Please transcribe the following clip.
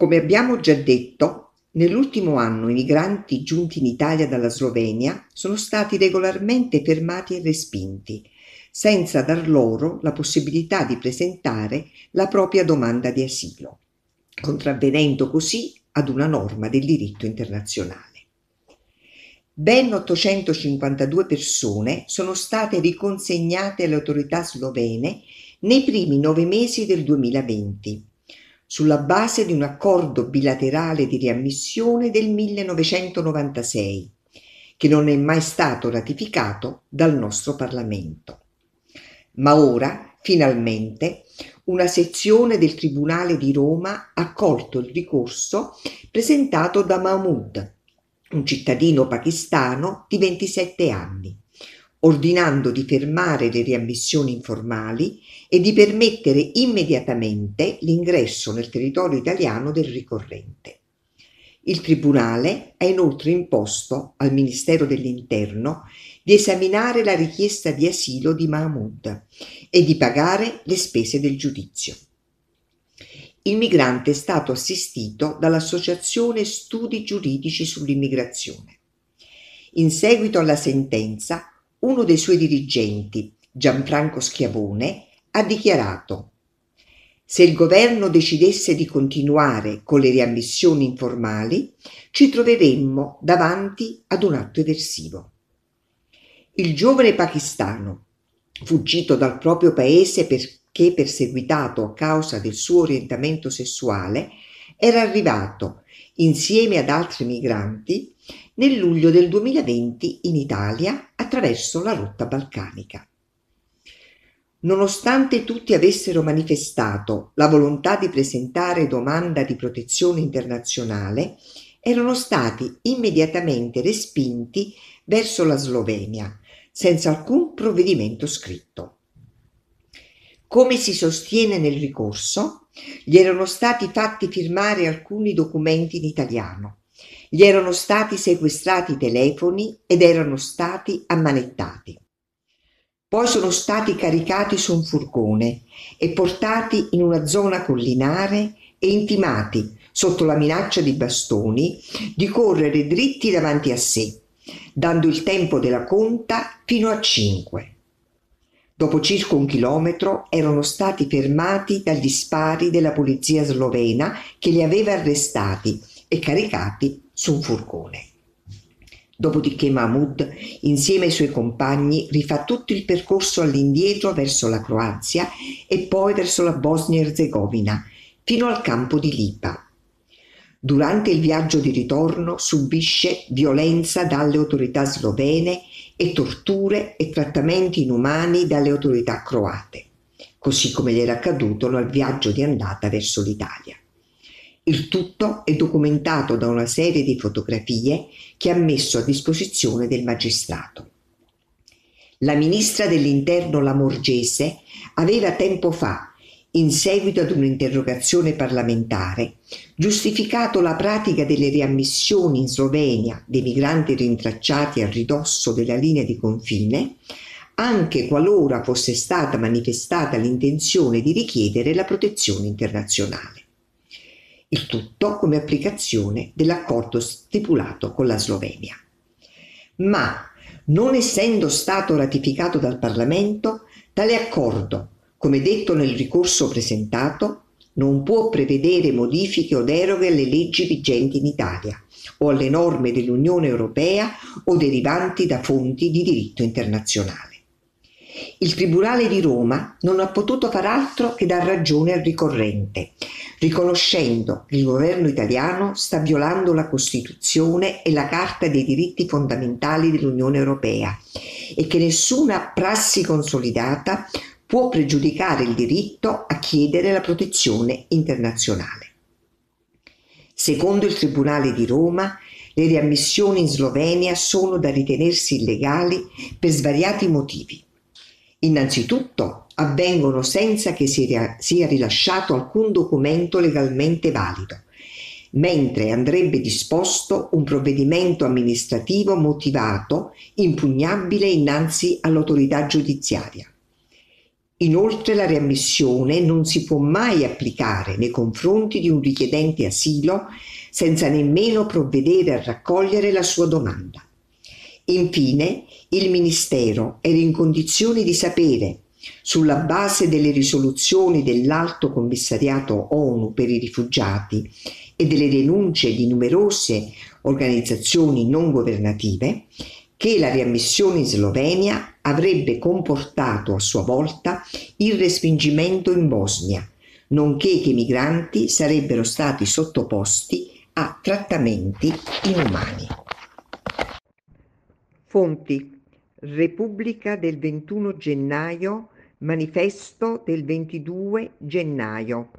Come abbiamo già detto, nell'ultimo anno i migranti giunti in Italia dalla Slovenia sono stati regolarmente fermati e respinti, senza dar loro la possibilità di presentare la propria domanda di asilo, contravvenendo così ad una norma del diritto internazionale. Ben 852 persone sono state riconsegnate alle autorità slovene nei primi nove mesi del 2020, sulla base di un accordo bilaterale di riammissione del 1996, che non è mai stato ratificato dal nostro Parlamento. Ma ora, finalmente, una sezione del Tribunale di Roma ha accolto il ricorso presentato da Mahmoud, un cittadino pakistano di 27 anni, ordinando di fermare le riammissioni informali e di permettere immediatamente l'ingresso nel territorio italiano del ricorrente. Il Tribunale ha inoltre imposto al Ministero dell'Interno di esaminare la richiesta di asilo di Mahmoud e di pagare le spese del giudizio. Il migrante è stato assistito dall'Associazione Studi Giuridici sull'Immigrazione. In seguito alla sentenza, uno dei suoi dirigenti, Gianfranco Schiavone, ha dichiarato se il governo decidesse di continuare con le riammissioni informali, ci troveremmo davanti ad un atto eversivo. Il giovane pakistano, fuggito dal proprio paese perché perseguitato a causa del suo orientamento sessuale, era arrivato, insieme ad altri migranti, nel luglio del 2020 in Italia attraverso la rotta balcanica. Nonostante tutti avessero manifestato la volontà di presentare domanda di protezione internazionale, erano stati immediatamente respinti verso la Slovenia, senza alcun provvedimento scritto. Come si sostiene nel ricorso, gli erano stati fatti firmare alcuni documenti in italiano, gli erano stati sequestrati i telefoni ed erano stati ammanettati. Poi sono stati caricati su un furgone e portati in una zona collinare e intimati, sotto la minaccia di bastoni, di correre dritti davanti a sé, dando il tempo della conta fino a cinque. Dopo circa un chilometro erano stati fermati dagli spari della polizia slovena che li aveva arrestati e caricati su un furgone. Dopodiché Mahmoud, insieme ai suoi compagni, rifà tutto il percorso all'indietro verso la Croazia e poi verso la Bosnia-Herzegovina, fino al campo di Lipa. Durante il viaggio di ritorno subisce violenza dalle autorità slovene e torture e trattamenti inumani dalle autorità croate, così come gli era accaduto nel viaggio di andata verso l'Italia. Il tutto è documentato da una serie di fotografie che ha messo a disposizione del magistrato. La ministra dell'Interno Lamorgese aveva tempo fa, in seguito ad un'interrogazione parlamentare, giustificato la pratica delle riammissioni in Slovenia dei migranti rintracciati a ridosso della linea di confine, anche qualora fosse stata manifestata l'intenzione di richiedere la protezione internazionale il tutto come applicazione dell'accordo stipulato con la Slovenia. Ma, non essendo stato ratificato dal Parlamento, tale accordo, come detto nel ricorso presentato, non può prevedere modifiche o deroghe alle leggi vigenti in Italia o alle norme dell'Unione Europea o derivanti da fonti di diritto internazionale. Il Tribunale di Roma non ha potuto far altro che dar ragione al ricorrente, riconoscendo che il governo italiano sta violando la Costituzione e la Carta dei diritti fondamentali dell'Unione Europea e che nessuna prassi consolidata può pregiudicare il diritto a chiedere la protezione internazionale. Secondo il Tribunale di Roma, le riammissioni in Slovenia sono da ritenersi illegali per svariati motivi. Innanzitutto avvengono senza che sia rilasciato alcun documento legalmente valido, mentre andrebbe disposto un provvedimento amministrativo motivato, impugnabile innanzi all'autorità giudiziaria. Inoltre la riammissione non si può mai applicare nei confronti di un richiedente asilo senza nemmeno provvedere a raccogliere la sua domanda. Infine, il Ministero era in condizione di sapere, sulla base delle risoluzioni dell'Alto Commissariato ONU per i rifugiati e delle denunce di numerose organizzazioni non governative, che la riammissione in Slovenia avrebbe comportato a sua volta il respingimento in Bosnia, nonché che i migranti sarebbero stati sottoposti a trattamenti inumani. Fonti Repubblica del 21 gennaio, manifesto del 22 gennaio.